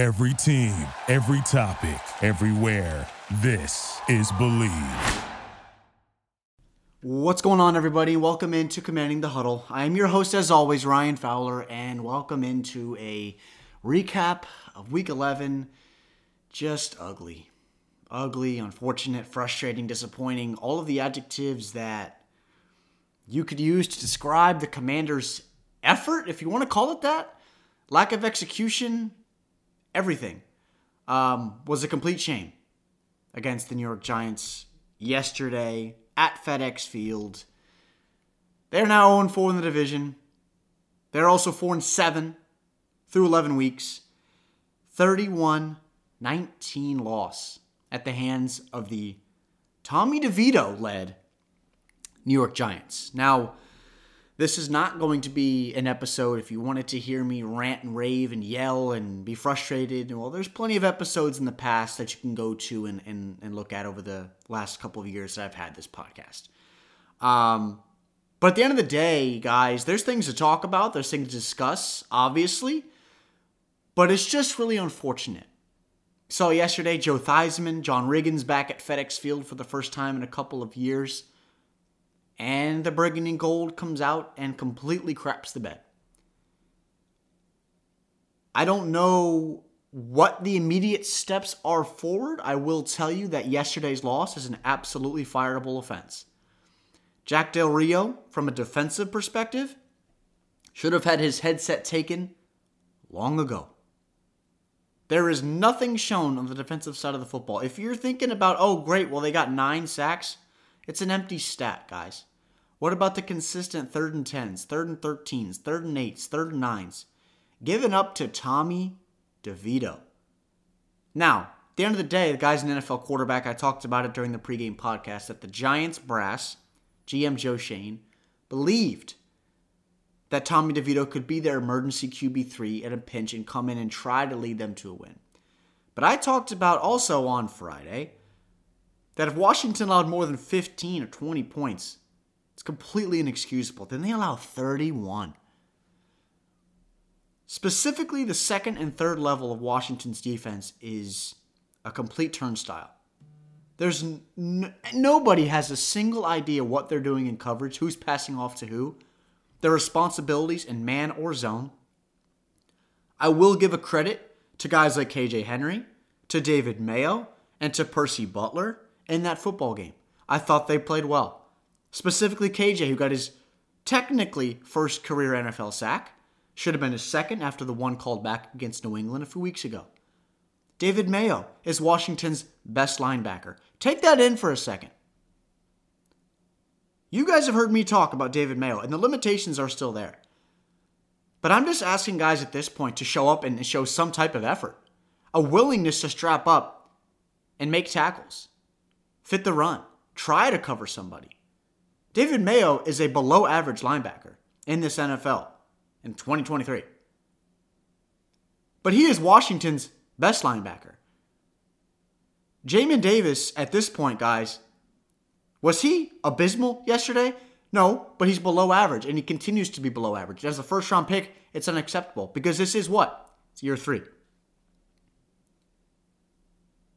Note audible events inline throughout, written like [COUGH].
Every team, every topic, everywhere. This is Bleav. What's going on, everybody? Welcome into Commanding the Huddle. I am your host, as always, Ryan Fowler, and welcome into a recap of Week 11. Just ugly. Ugly, unfortunate, frustrating, disappointing. All of the adjectives that you could use to describe the Commanders' effort, if you want to call it that. Lack of execution, everything. Um, was a complete shame against the New York Giants yesterday at FedEx Field. They're now 0 4 in the division. They're also 4 7 through 11 weeks. 31 19 loss at the hands of the Tommy DeVito led New York Giants. Now, this is not going to be an episode if you wanted to hear me rant and rave and yell and be frustrated. Well, there's plenty of episodes in the past that you can go to and, and, and look at over the last couple of years that I've had this podcast. Um, but at the end of the day, guys, there's things to talk about, there's things to discuss, obviously. But it's just really unfortunate. Saw yesterday Joe Theismann, John Riggins back at FedEx Field for the first time in a couple of years and the Burgundy Gold comes out and completely craps the bed. I don't know what the immediate steps are forward. I will tell you that yesterday's loss is an absolutely fireable offense. Jack Del Rio, from a defensive perspective, should have had his headset taken long ago. There is nothing shown on the defensive side of the football. If you're thinking about, oh, great, well, they got nine sacks, it's an empty stat, guys. What about the consistent third and tens, third and thirteens, third and eights, third and nines? Given up to Tommy DeVito. Now, at the end of the day, the guy's an NFL quarterback. I talked about it during the pregame podcast that the Giants brass, GM Joe Schoen, believed that Tommy DeVito could be their emergency QB3 at a pinch and come in and try to lead them to a win. But I talked about also on Friday that if Washington allowed more than 15 or 20 points it's completely inexcusable. Then they allow 31. Specifically, the second and third level of Washington's defense is a complete turnstile. There's n- nobody has a single idea what they're doing in coverage, who's passing off to who, their responsibilities in man or zone. I will give a credit to guys like KJ Henry, to David Mayo, and to Percy Butler in that football game. I thought they played well. Specifically, KJ, who got his technically first career NFL sack, should have been his second after the one called back against New England a few weeks ago. David Mayo is Washington's best linebacker. Take that in for a second. You guys have heard me talk about David Mayo, and the limitations are still there. But I'm just asking guys at this point to show up and show some type of effort, a willingness to strap up and make tackles, fit the run, try to cover somebody. David Mayo is a below average linebacker in this NFL in 2023. But he is Washington's best linebacker. Jamin Davis, at this point, guys, was he abysmal yesterday? No, but he's below average, and he continues to be below average. As a first round pick, it's unacceptable because this is what? It's year three.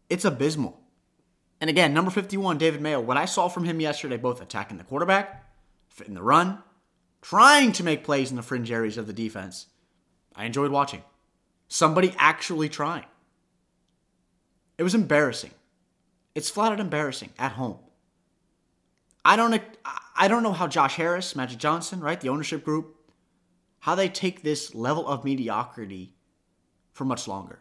It's abysmal. And again, number 51, David Mayo, what I saw from him yesterday, both attacking the quarterback, fitting the run, trying to make plays in the fringe areas of the defense, I enjoyed watching. Somebody actually trying. It was embarrassing. It's flat out embarrassing at home. I don't I don't know how Josh Harris, Magic Johnson, right, the ownership group, how they take this level of mediocrity for much longer.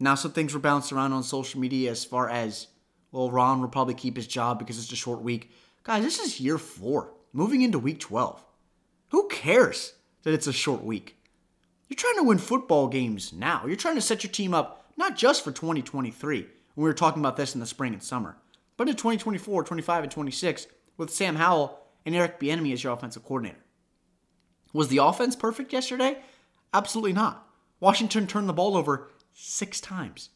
Now, some things were bounced around on social media as far as, well, Ron will probably keep his job because it's a short week. Guys, this is year four, moving into week 12. Who cares that it's a short week? You're trying to win football games now. You're trying to set your team up not just for 2023, when we were talking about this in the spring and summer, but in 2024, 25, and 26 with Sam Howell and Eric Bieniemy as your offensive coordinator. Was the offense perfect yesterday? Absolutely not. Washington turned the ball over six times.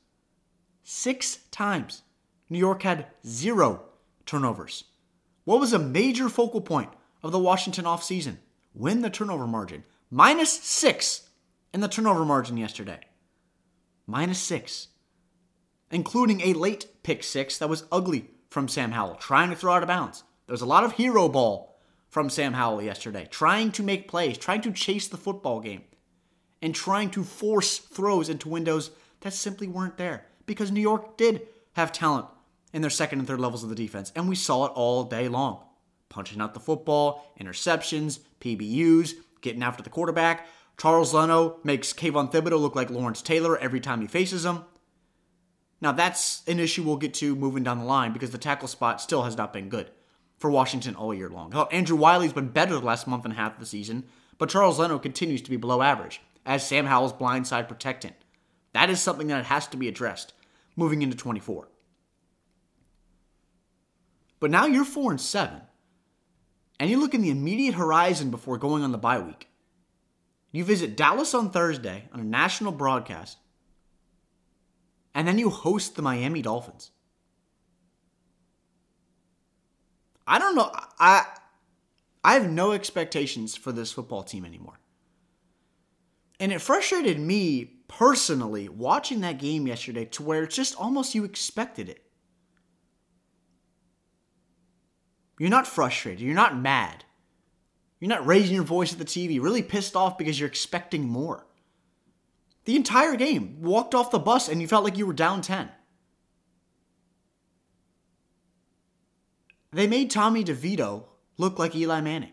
Six times. New York had zero turnovers. What was a major focal point of the Washington offseason? Win the turnover margin. Minus six in the turnover margin yesterday. minus six, including a late pick six that was ugly from Sam Howell, trying to throw out of bounds. There was a lot of hero ball from Sam Howell yesterday, trying to make plays, trying to chase the football game, and trying to force throws into windows that simply weren't there because New York did have talent in their second and third levels of the defense, and we saw it all day long. Punching out the football, interceptions, PBUs, getting after the quarterback. Charles Leno makes Kayvon Thibodeaux look like Lawrence Taylor every time he faces him. Now, that's an issue we'll get to moving down the line because the tackle spot still has not been good for Washington all year long. Andrew Wylie's been better the last month and a half of the season, but Charles Leno continues to be below average as Sam Howell's blindside protectant. That is something that has to be addressed moving into 24. But now you're 4 and 7. And you look in the immediate horizon before going on the bye week. You visit Dallas on Thursday on a national broadcast. And then you host the Miami Dolphins. I don't know. I I have no expectations for this football team anymore. And it frustrated me personally watching that game yesterday to where it's just almost you expected it. You're not frustrated. You're not mad. You're not raising your voice at the TV, really pissed off because you're expecting more. The entire game, walked off the bus and you felt like you were down 10. They made Tommy DeVito look like Eli Manning,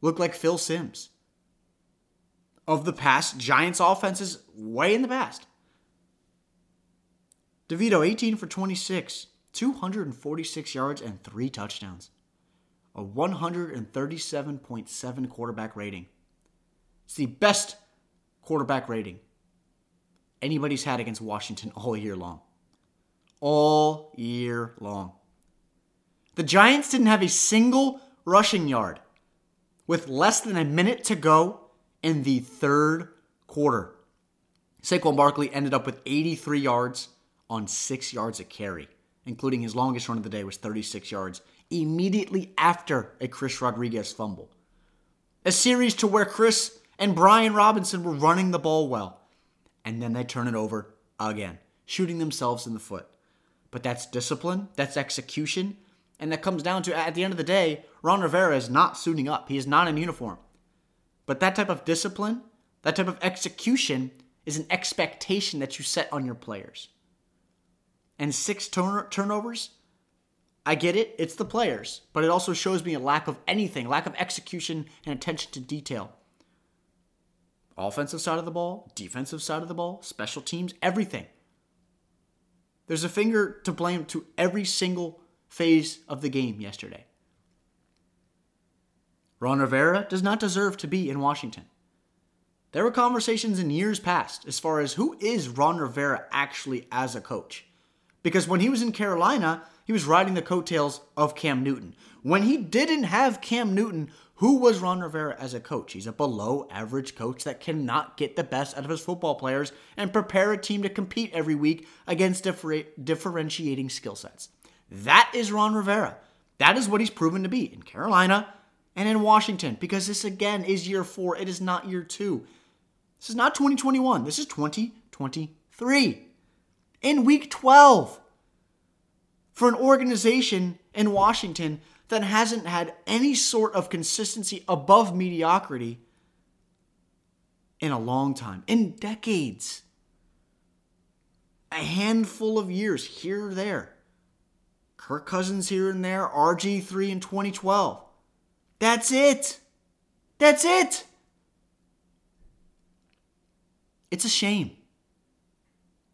look like Phil Simms. Of the past Giants offenses, way in the past. DeVito, 18 for 26, 246 yards, and three touchdowns a 137.7 quarterback rating. It's the best quarterback rating anybody's had against Washington all year long. All year long. The Giants didn't have a single rushing yard with less than a minute to go in the third quarter. Saquon Barkley ended up with 83 yards on six yards of carry, including his longest run of the day was 36 yards immediately after a Chris Rodriguez fumble. A series to where Chris and Brian Robinson were running the ball well. And then they turn it over again, shooting themselves in the foot. But that's discipline, that's execution, and that comes down to at the end of the day, Ron Rivera is not suiting up. He is not in uniform. But that type of discipline, that type of execution is an expectation that you set on your players. And six turn- turnovers I get it, it's the players, but it also shows me a lack of anything, lack of execution and attention to detail. Offensive side of the ball, defensive side of the ball, special teams, everything. There's a finger to blame to every single phase of the game yesterday. Ron Rivera does not deserve to be in Washington. There were conversations in years past as far as who is Ron Rivera actually as a coach. Because when he was in Carolina, he was riding the coattails of Cam Newton. When he didn't have Cam Newton, who was Ron Rivera as a coach? He's a below average coach that cannot get the best out of his football players and prepare a team to compete every week against differ- differentiating skill sets. That is Ron Rivera. That is what he's proven to be in Carolina and in Washington because this again is year four. It is not year two. This is not 2021. This is 2023. In week 12 for an organization in Washington that hasn't had any sort of consistency above mediocrity in a long time, in decades. A handful of years here or there. Kirk Cousins here and there, RG3 in 2012. That's it. That's it. It's a shame.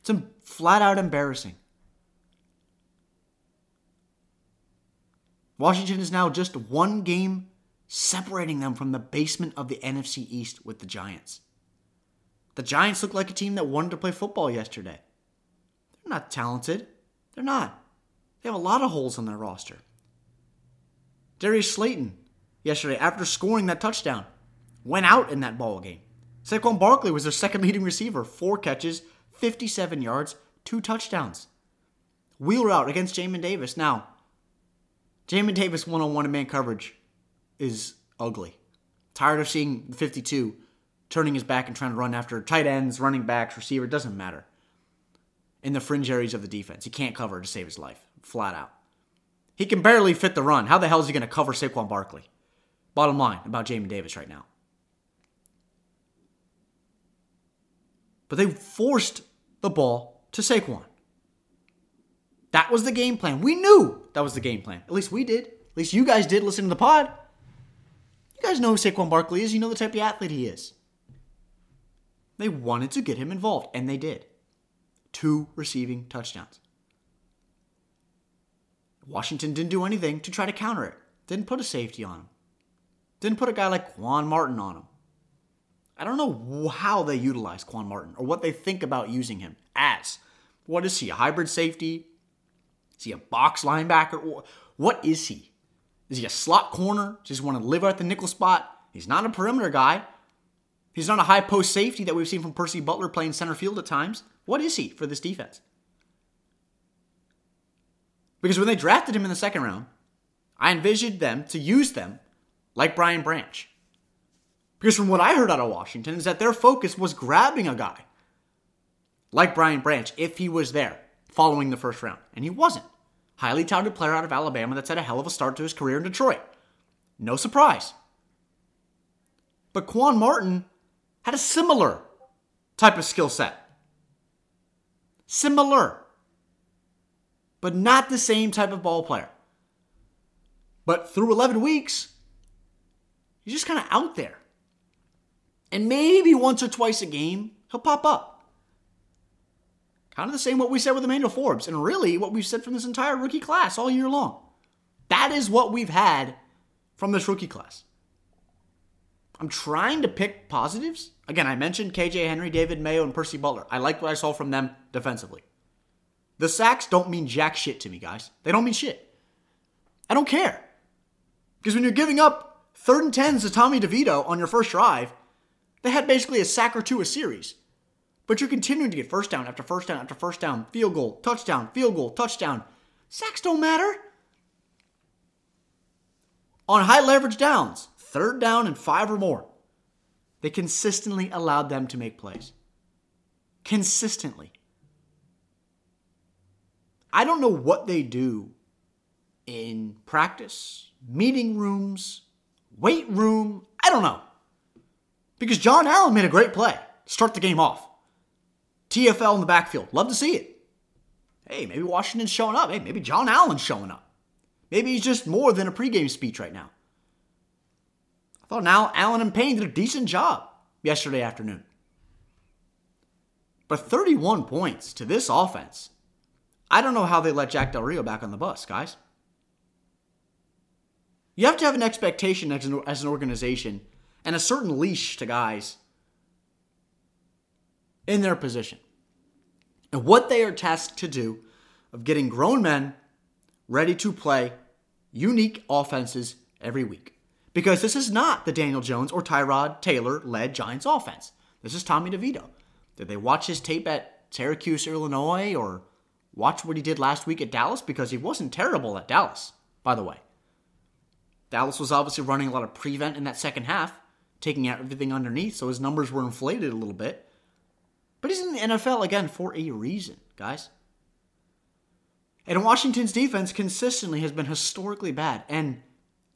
It's a flat out embarrassing. Washington is now just one game separating them from the basement of the NFC East with the Giants. The Giants look like a team that wanted to play football yesterday. They're not talented. They're not. They have a lot of holes on their roster. Darius Slayton, yesterday, after scoring that touchdown, went out in that ball game. Saquon Barkley was their second leading receiver, four catches, 57 yards, two touchdowns. Wheel route against Jamin Davis. Now, Jamin Davis one on one man coverage is ugly. Tired of seeing 52 turning his back and trying to run after tight ends, running backs, receiver, doesn't matter. in the fringe areas of the defense. He can't cover to save his life, flat out. He can barely fit the run. How the hell is he going to cover Saquon Barkley? Bottom line about Jamin Davis right now. But they forced the ball to Saquon. That was the game plan. We knew that was the game plan. At least we did. At least you guys did listen to the pod. You guys know who Saquon Barkley is. You know the type of athlete he is. They wanted to get him involved, and they did. Two receiving touchdowns. Washington didn't do anything to try to counter it. Didn't put a safety on him. Didn't put a guy like Quan Martin on him. I don't know how they utilize Quan Martin or what they think about using him as. What is he? A hybrid safety? Is he a box linebacker? What is he? Is he a slot corner? Just want to live at the nickel spot? He's not a perimeter guy. He's not a high post safety that we've seen from Percy Butler playing center field at times. What is he for this defense? Because when they drafted him in the second round, I envisioned them to use them like Brian Branch. Because from what I heard out of Washington is that their focus was grabbing a guy like Brian Branch if he was there following the first round. And he wasn't. Highly touted player out of Alabama that's had a hell of a start to his career in Detroit. No surprise. But Quan Martin had a similar type of skill set. Similar. But not the same type of ball player. But through 11 weeks, he's just kind of out there. And maybe once or twice a game, he'll pop up. Kind of the same what we said with Emmanuel Forbes, and really what we've said from this entire rookie class all year long. That is what we've had from this rookie class. I'm trying to pick positives. Again, I mentioned KJ Henry, David Mayo, and Percy Butler. I like what I saw from them defensively. The sacks don't mean jack shit to me, guys. They don't mean shit. I don't care. Because when you're giving up third and tens to Tommy DeVito on your first drive, they had basically a sack or two a series. But you're continuing to get first down after first down after first down, field goal, touchdown, field goal, touchdown. Sacks don't matter. On high leverage downs, third down and five or more, they consistently allowed them to make plays. Consistently. I don't know what they do in practice, meeting rooms, weight room. I don't know. Because John Allen made a great play. Start the game off. TFL in the backfield. Love to see it. Hey, maybe Washington's showing up. Hey, maybe John Allen's showing up. Maybe he's just more than a pregame speech right now. I thought now Allen and Payne did a decent job yesterday afternoon. But 31 points to this offense. I don't know how they let Jack Del Rio back on the bus, guys. You have to have an expectation as an, as an organization and a certain leash to guys in their position. And what they are tasked to do of getting grown men ready to play unique offenses every week. Because this is not the Daniel Jones or Tyrod Taylor led Giants offense. This is Tommy DeVito. Did they watch his tape at Syracuse, Illinois, or watch what he did last week at Dallas? Because he wasn't terrible at Dallas, by the way. Dallas was obviously running a lot of prevent in that second half, taking out everything underneath, so his numbers were inflated a little bit. But he's in the NFL again for a reason, guys. And Washington's defense consistently has been historically bad. And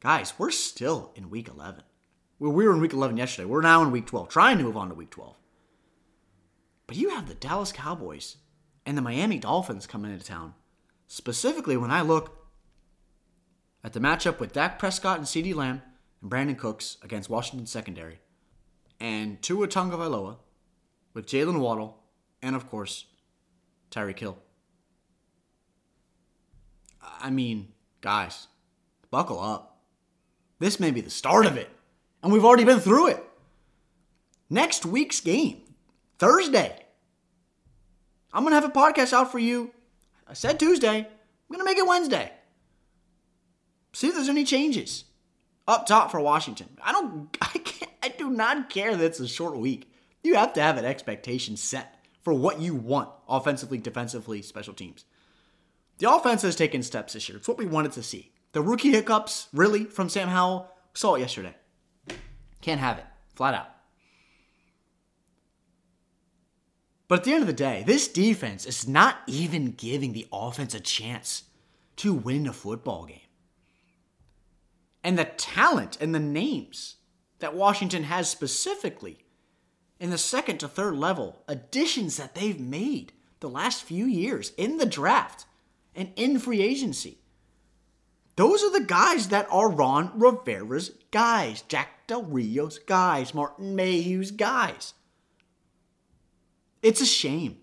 Guys, we're still in week 11. We were in week 11 yesterday. We're now in week 12, trying to move on to week 12. But you have the Dallas Cowboys and the Miami Dolphins coming into town. Specifically, when I look at the matchup with Dak Prescott and CeeDee Lamb and Brandin Cooks against Washington secondary, and Tua Tagovailoa with Jaylen Waddle, and of course, Tyreek Hill. I mean, guys, buckle up. This may be the start of it. And we've already been through it. Next week's game, Thursday. I'm going to have a podcast out for you. I said Tuesday. I'm going to make it Wednesday. See if there's any changes up top for Washington. I don't, [LAUGHS] I can't, I do not care that it's a short week. You have to have an expectation set for what you want offensively, defensively, special teams. The offense has taken steps this year. It's what we wanted to see. The rookie hiccups, really, from Sam Howell, saw it yesterday. Can't have it. Flat out. But at the end of the day, this defense is not even giving the offense a chance to win a football game. And the talent and the names that Washington has specifically in the second to third level, additions that they've made the last few years in the draft and in free agency. Those are the guys that are Ron Rivera's guys, Jack Del Rio's guys, Martin Mayhew's guys. It's a shame.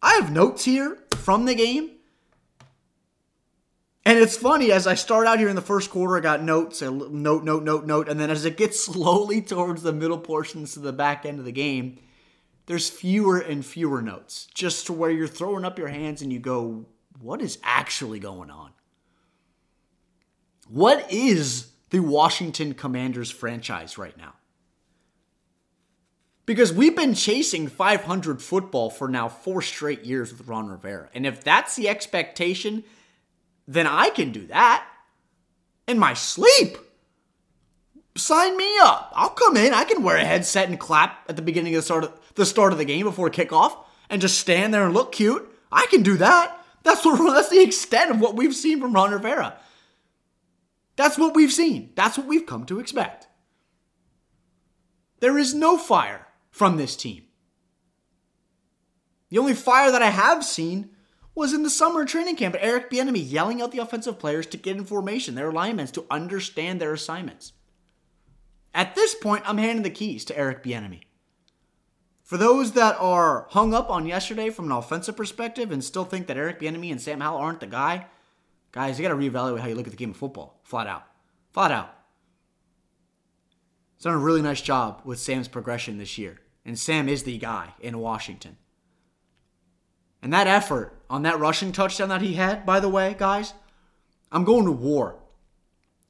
I have notes here from the game. And it's funny, as I start out here in the first quarter, I got notes, a note, note, note, note. And then as it gets [LAUGHS] slowly towards the middle portions to the back end of the game, there's fewer and fewer notes. Just to where you're throwing up your hands and you go, what is actually going on? What is the Washington Commanders franchise right now? Because we've been chasing 500 football for now four straight years with Ron Rivera. And if that's the expectation, then I can do that in my sleep. Sign me up. I'll come in. I can wear a headset and clap at the beginning of the start of the start of the game before kickoff and just stand there and look cute. I can do that. That's [LAUGHS] what that's the extent of what we've seen from Ron Rivera. That's what we've seen. That's what we've come to expect. There is no fire from this team. The only fire that I have seen was in the summer training camp. Eric Bieniemy yelling out the offensive players to get in formation, their alignments, to understand their assignments. At this point, I'm handing the keys to Eric Bieniemy. For those that are hung up on yesterday from an offensive perspective and still think that Eric Bieniemy and Sam Howell aren't the guy, guys, you got to reevaluate how you look at the game of football. Flat out, flat out. He's done a really nice job with Sam's progression this year and Sam is the guy in Washington. And that effort on that rushing touchdown that he had, by the way, guys, I'm going to war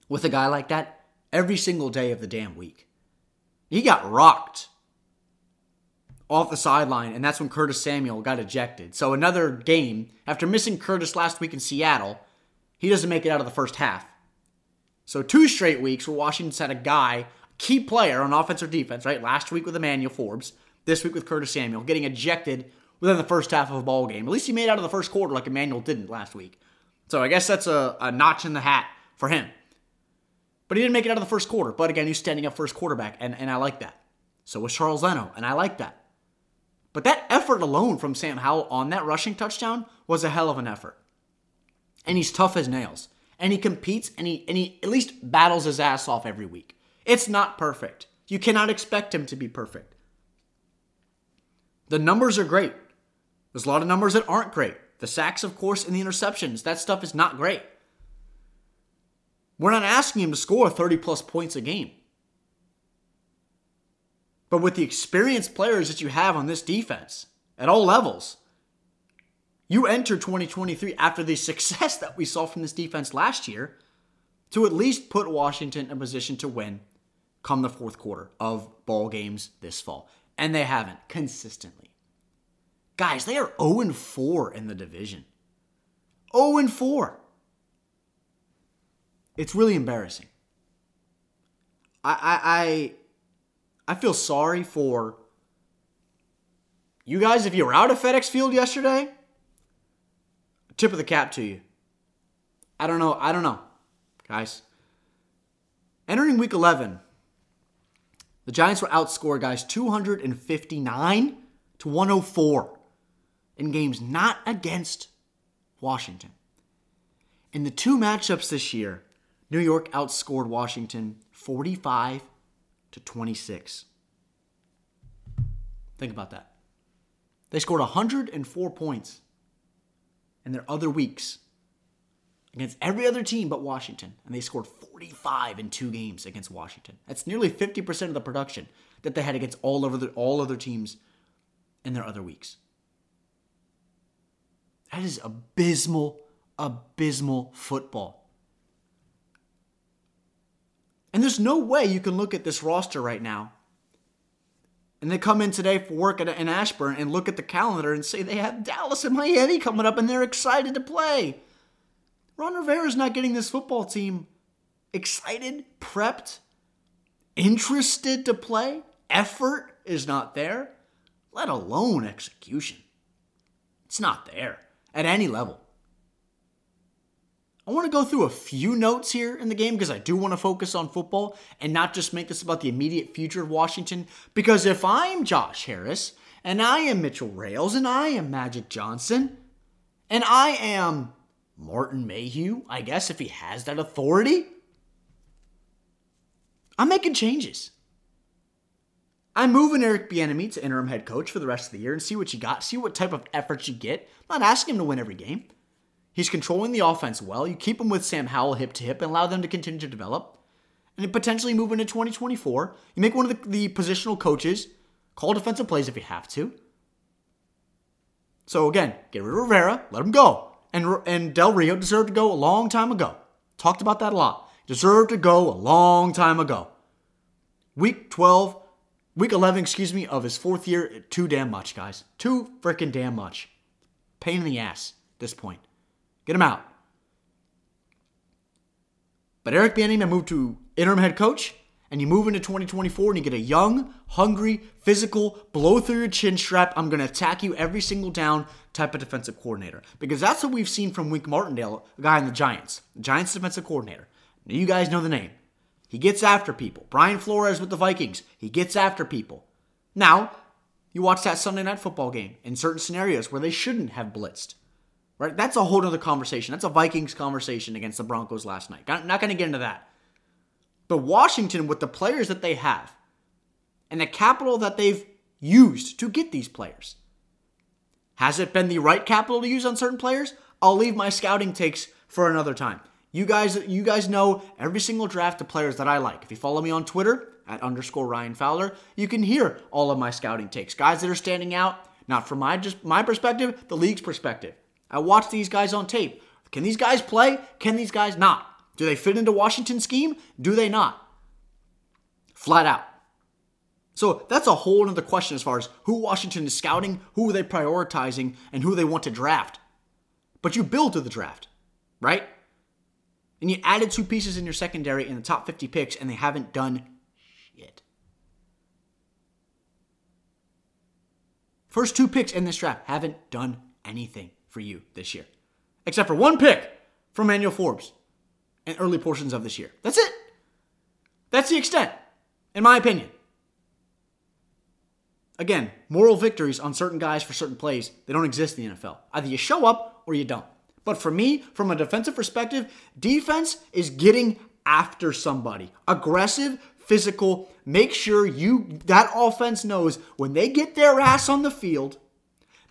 with a guy like that every single day of the damn week. He got rocked off the sideline, and that's when Curtis Samuel got ejected. So another game, after missing Curtis last week in Seattle, he doesn't make it out of the first half. So two straight weeks where Washington's had a guy key player on offense or defense, right? Last week with Emmanuel Forbes, this week with Curtis Samuel, getting ejected within the first half of a ball game. At least he made out of the first quarter like Emmanuel didn't last week. So I guess that's a, a notch in the hat for him. But he didn't make it out of the first quarter. But again, he's standing up first quarterback, and, and I like that. So was Charles Leno, and I like that. But that effort alone from Sam Howell on that rushing touchdown was a hell of an effort. And he's tough as nails. And he competes and he and he at least battles his ass off every week. It's not perfect. You cannot expect him to be perfect. The numbers are great. There's a lot of numbers that aren't great. The sacks, of course, and the interceptions. That stuff is not great. We're not asking him to score 30 plus points a game. But with the experienced players that you have on this defense at all levels, you enter 2023 after the success that we saw from this defense last year to at least put Washington in a position to win come the fourth quarter of ball games this fall. And they haven't consistently. Guys, they are 0 4 in the division. 0 4. It's really embarrassing. I, I I I feel sorry for you guys if you were out of FedEx Field yesterday. Tip of the cap to you. I don't know. I don't know, guys. Entering week 11, the Giants were outscored, guys, 259 to 104 in games not against Washington. In the two matchups this year, New York outscored Washington 45 to 26. Think about that. They scored 104 points in their other weeks against every other team but Washington, and they scored 45 in two games against Washington. That's nearly 50% of the production that they had against all other all other teams in their other weeks. That is abysmal, abysmal football. And there's no way you can look at this roster right now and they come in today for work in Ashburn and look at the calendar and say they have Dallas and Miami coming up and they're excited to play. Ron Rivera's not getting this football team excited, prepped, interested to play. Effort is not there. let alone execution. It's not there at any level. I want to go through a few notes here in the game because I do want to focus on football and not just make this about the immediate future of Washington. Because if I'm Josh Harris and I am Mitchell Rales and I am Magic Johnson and I am Martin Mayhew, I guess if he has that authority, I'm making changes. I'm moving Eric Bieniemy to interim head coach for the rest of the year and see what you got, see what type of efforts you get. I'm not asking him to win every game. He's controlling the offense well. You keep him with Sam Howell hip to hip and allow them to continue to develop. And potentially move into 2024. You make one of the, the positional coaches call defensive plays if you have to. So again, get rid of Rivera, let him go. And, and Del Rio deserved to go a long time ago. Talked about that a lot. Deserved to go a long time ago. Week 12, week 11, excuse me, of his fourth year, too damn much, guys. Too freaking damn much. Pain in the ass at this point. Get him out. But Eric Bieniemy moved to interim head coach, and you move into 2024 and you get a young, hungry, physical, blow through your chin strap, I'm going to attack you every single down type of defensive coordinator. Because that's what we've seen from Wink Martindale, a guy in the Giants, the Giants defensive coordinator. Now, you guys know the name. He gets after people. Brian Flores with the Vikings, he gets after people. Now, you watch that Sunday night football game in certain scenarios where they shouldn't have blitzed. Right? That's a whole other conversation. That's a Vikings conversation against the Broncos last night. I'm Not going to get into that. But Washington, with the players that they have and the capital that they've used to get these players, has it been the right capital to use on certain players? I'll leave my scouting takes for another time. You guys, you guys know every single draft of players that I like. If you follow me on Twitter at underscore Ryan Fowler, you can hear all of my scouting takes. Guys that are standing out, not from my just my perspective, the league's perspective. I watch these guys on tape. Can these guys play? Can these guys not? Do they fit into Washington's scheme? Do they not? Flat out. So that's a whole other question as far as who Washington is scouting, who are they prioritizing, and who they want to draft. But you build to the draft, right? And you added two pieces in your secondary in the top 50 picks, and they haven't done shit. First two picks in this draft haven't done anything for you this year, except for one pick from Manuel Forbes in early portions of this year. That's it. That's the extent, in my opinion. Again, moral victories on certain guys for certain plays, they don't exist in the NFL. Either you show up or you don't. But for me, from a defensive perspective, defense is getting after somebody. Aggressive, physical, make sure you that offense knows when they get their ass on the field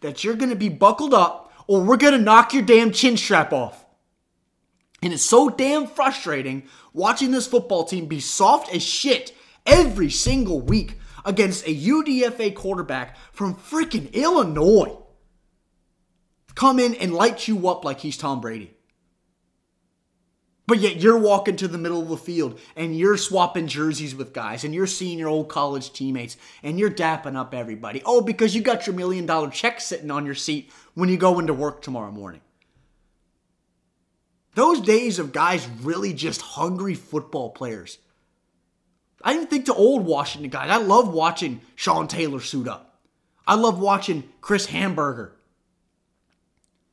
that you're going to be buckled up or we're going to knock your damn chin strap off. And it's so damn frustrating watching this football team be soft as shit every single week against a UDFA quarterback from freaking Illinois. Come in and light you up like he's Tom Brady. But yet you're walking to the middle of the field and you're swapping jerseys with guys and you're seeing your old college teammates and you're dapping up everybody. Oh, because you got your million dollar check sitting on your seat when you go into work tomorrow morning. Those days of guys really just hungry football players. I didn't think to old Washington guys. I love watching Sean Taylor suit up. I love watching Chris Hanburger.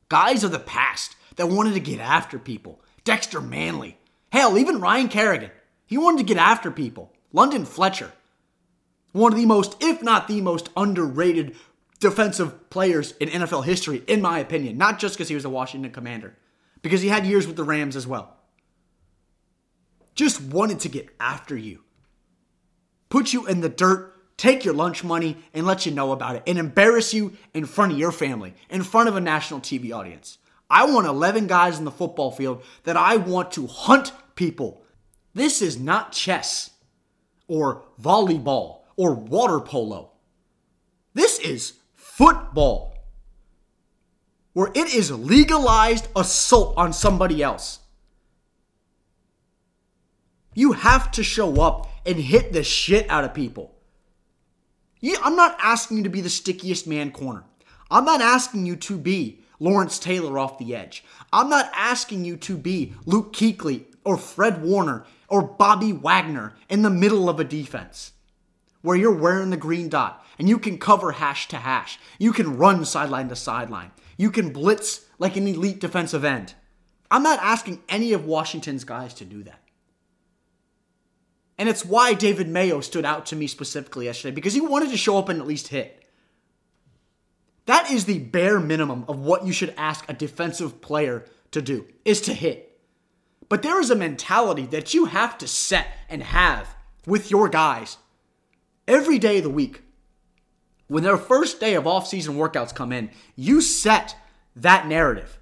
Guys of the past that wanted to get after people. Dexter Manley. Hell, even Ryan Kerrigan. He wanted to get after people. London Fletcher. One of the most, if not the most underrated defensive players in NFL history, in my opinion. Not just because he was a Washington commander, because he had years with the Rams as well. Just wanted to get after you, put you in the dirt, take your lunch money, and let you know about it, and embarrass you in front of your family, in front of a national TV audience. I want 11 guys in the football field that I want to hunt people. This is not chess or volleyball or water polo. This is football where it is legalized assault on somebody else. You have to show up and hit the shit out of people. I'm not asking you to be the stickiest man corner. I'm not asking you to be Lawrence Taylor off the edge. I'm not asking you to be Luke Kuechly or Fred Warner or Bobby Wagner in the middle of a defense. where you're wearing the green dot and you can cover hash to hash. You can run sideline to sideline. You can blitz like an elite defensive end. I'm not asking any of Washington's guys to do that. And it's why David Mayo stood out to me specifically yesterday because he wanted to show up and at least hit. That is the bare minimum of what you should ask a defensive player to do is to hit. But there is a mentality that you have to set and have with your guys every day of the week. When their first day of off-season workouts come in, you set that narrative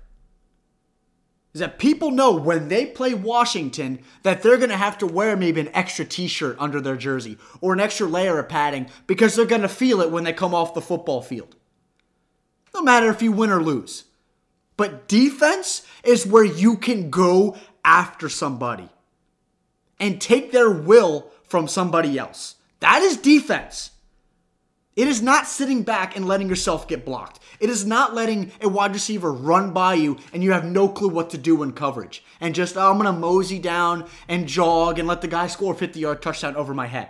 is that people know when they play Washington that they're going to have to wear maybe an extra t-shirt under their jersey or an extra layer of padding because they're going to feel it when they come off the football field. No matter if you win or lose. But defense is where you can go after somebody and take their will from somebody else. That is defense. It is not sitting back and letting yourself get blocked. It is not letting a wide receiver run by you and you have no clue what to do in coverage. And just, oh, I'm going to mosey down and jog and let the guy score a 50 yard touchdown over my head.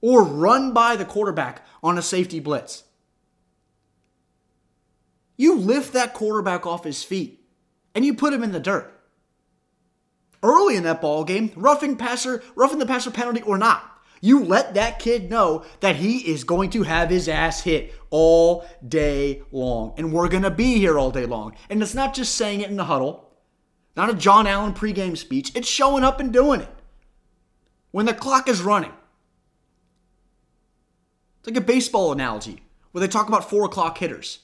Or run by the quarterback on a safety blitz. You lift that quarterback off his feet and you put him in the dirt. Early in that ball game, roughing passer, roughing the passer penalty or not, you let that kid know that he is going to have his ass hit all day long. And we're going to be here all day long. And it's not just saying it in the huddle, not a John Allen pregame speech. It's showing up and doing it. When the clock is running. It's like a baseball analogy where they talk about four o'clock hitters.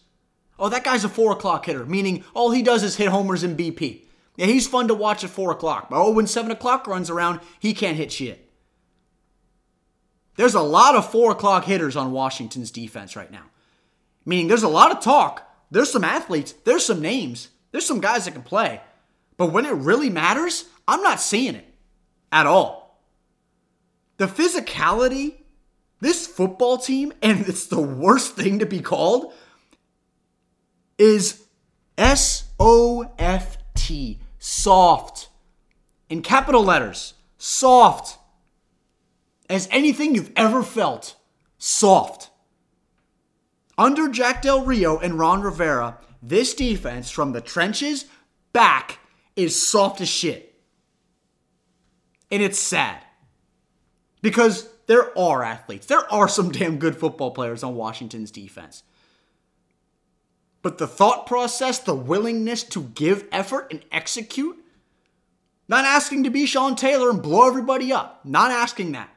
Oh, that guy's a four o'clock hitter, meaning all he does is hit homers in BP. Yeah, he's fun to watch at four o'clock. But oh, when seven o'clock runs around, he can't hit shit. There's a lot of four o'clock hitters on Washington's defense right now. Meaning there's a lot of talk. There's some athletes. There's some names. There's some guys that can play. But when it really matters, I'm not seeing it at all. The physicality, this football team, and [LAUGHS] it's the worst thing to be called, is S O F T. Soft. In capital letters. Soft as anything you've ever felt soft. Under Jack Del Rio and Ron Rivera, this defense from the trenches back is soft as shit. And it's sad. Because there are athletes, there are some [LAUGHS] damn good football players on Washington's defense. But the thought process, the willingness to give effort and execute, not asking to be Sean Taylor and blow everybody up, not asking that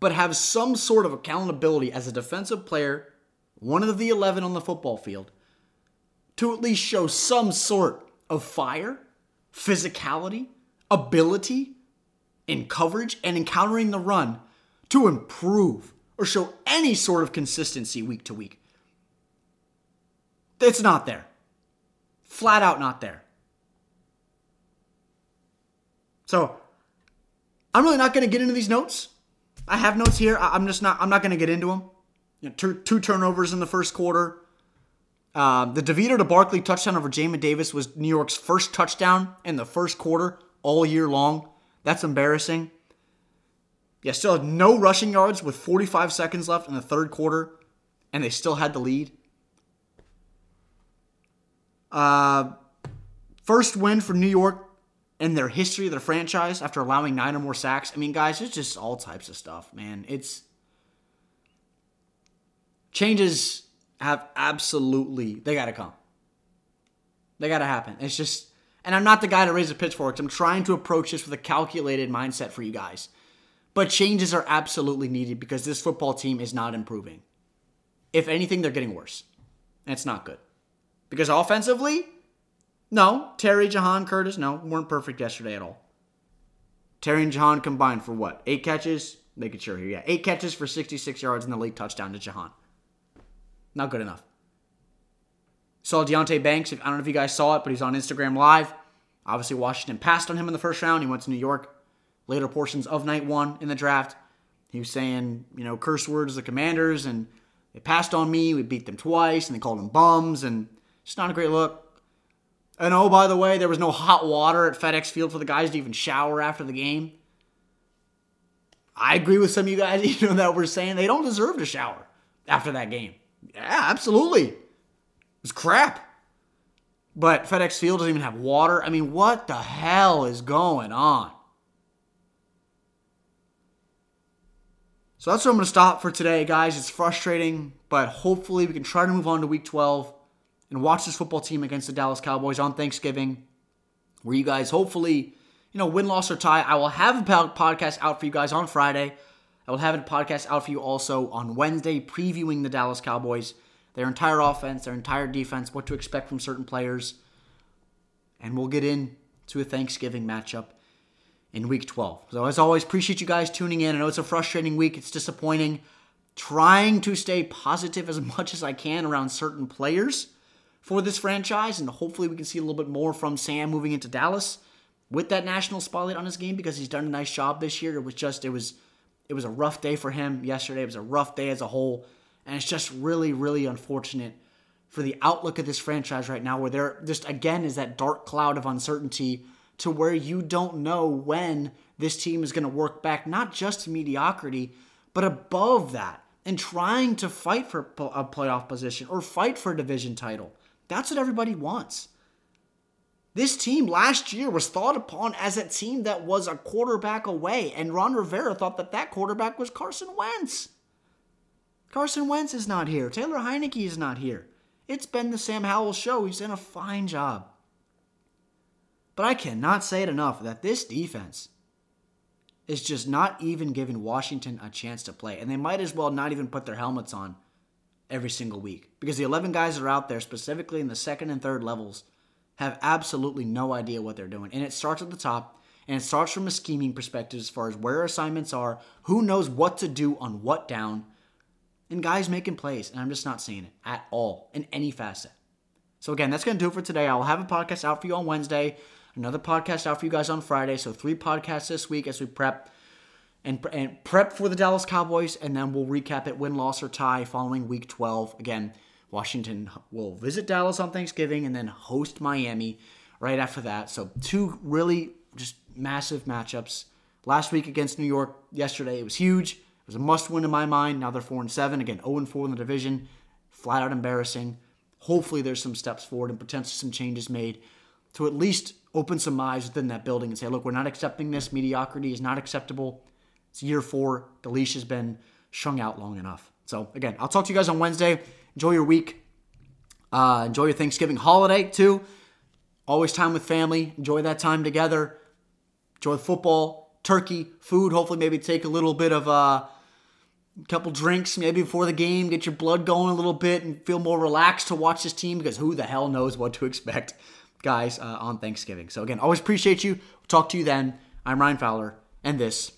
but have some sort of accountability as a defensive player, one of the 11 on the football field, to at least show some sort of fire, physicality, ability in coverage and encountering the run to improve or show any sort of consistency week to week. It's not there. Flat out not there. So, I'm really not going to get into these notes. I have notes here. I, am just not. I'm not going to get into them. You know, two, two, turnovers in the first quarter. Uh, the DeVito to Barkley touchdown over Jamin Davis was New York's first touchdown in the first quarter all year long. That's embarrassing. Yeah, still had no rushing yards with 45 seconds left in the third quarter, and they still had the lead. Uh, first win for New York in their history of their franchise after allowing nine or more sacks. I mean, guys, it's just all types of stuff, man. It's changes have absolutely they got to come. They got to happen. It's just, and I'm not the guy to raise the pitchforks. I'm trying to approach this with a calculated mindset for you guys. But changes are absolutely needed because this football team is not improving. If anything, they're getting worse. And it's not good. Because offensively, no, Terry, Jahan, Curtis, no, weren't perfect yesterday at all. Terry and Jahan combined for what? Eight catches? Making sure here, yeah. Eight catches for 66 yards and the late touchdown to Jahan. Not good enough. Saw Deonte Banks. I don't know if you guys saw it, but he's on Instagram Live. Obviously, Washington passed on him in the first round. He went to New York. Later portions of night one in the draft, he was saying, you know, curse words the commanders, and they passed on me. We beat them twice, and they called them bums, and it's not a great look. And oh, by the way, there was no hot water at FedEx Field for the guys to even shower after the game. I agree with some of you guys, [LAUGHS] you know, that were saying they don't deserve to shower after that game. Yeah, absolutely. It's crap. But FedEx Field doesn't even have water. I mean, what the hell is going on? So that's where I'm going to stop for today, guys. It's frustrating, but hopefully we can try to move on to week 12 and watch this football team against the Dallas Cowboys on Thanksgiving, where you guys hopefully, you know, win, loss, or tie. I will have a podcast out for you guys on Friday. I will have a podcast out for you also on Wednesday, previewing the Dallas Cowboys, their entire offense, their entire defense, what to expect from certain players. And we'll get into a Thanksgiving matchup in week 12. So, as always, appreciate you guys tuning in. I know it's a frustrating week, it's disappointing. Trying to stay positive as [LAUGHS] much as I can around certain players for this franchise, and hopefully we can see a little bit more from Sam moving into Dallas with that national spotlight on his game because he's done a nice job this year. It was just it was it was a rough day for him yesterday. It was a rough day as a whole, and it's just really really unfortunate for the outlook of this franchise right now, where there just again is that dark cloud of uncertainty to where you don't know when this team is going to work back, not just to mediocrity, but above that and trying to fight for a playoff position or fight for a division title. That's what everybody wants. This team last year was thought upon as a team that was a quarterback away, and Ron Rivera thought that that quarterback was Carson Wentz. Carson Wentz is not here. Taylor Heinicke is not here. It's been the Sam Howell show. He's done a fine job. But I cannot say it enough that this defense is just not even giving Washington a chance to play. And they might as well not even put their helmets on every single week because the 11 guys that are out there, specifically in the second and third levels, have absolutely no idea what they're doing. And it starts at the top and it starts from a scheming perspective as far as where assignments are, who knows what to do on what down, and guys making plays. And I'm just not seeing it at all in any facet. So, again, that's going to do it for today. I'll have a podcast out for you on Wednesday another podcast out for you guys on Friday. So three podcasts this week as we prep and, and prep for the Dallas Cowboys, and then we'll recap it win, loss, or tie following Week 12. Again, Washington will visit Dallas on Thanksgiving and then host Miami right after that. So two really just massive matchups. Last week against New York, yesterday it was huge. It was a must-win in my mind. Now they're four and seven again, zero and four in the division. Flat out embarrassing. Hopefully, there's some steps forward and potentially some changes made to at least open some eyes within that building and say, look, we're not accepting this. Mediocrity is not acceptable. It's year four. The leash has been strung out long enough. So, again, I'll talk to you guys on Wednesday. Enjoy your week. Uh, enjoy your Thanksgiving holiday, too. Always time with family. Enjoy that time together. Enjoy football, turkey, food. Hopefully, maybe take a little bit of uh, a couple drinks maybe before the game, get your blood going a little bit, and feel more relaxed to watch this team because who the hell knows what to [LAUGHS] expect guys uh, on Thanksgiving. So, again, always appreciate you. We'll talk to you then. I'm Ryan Fowler, and this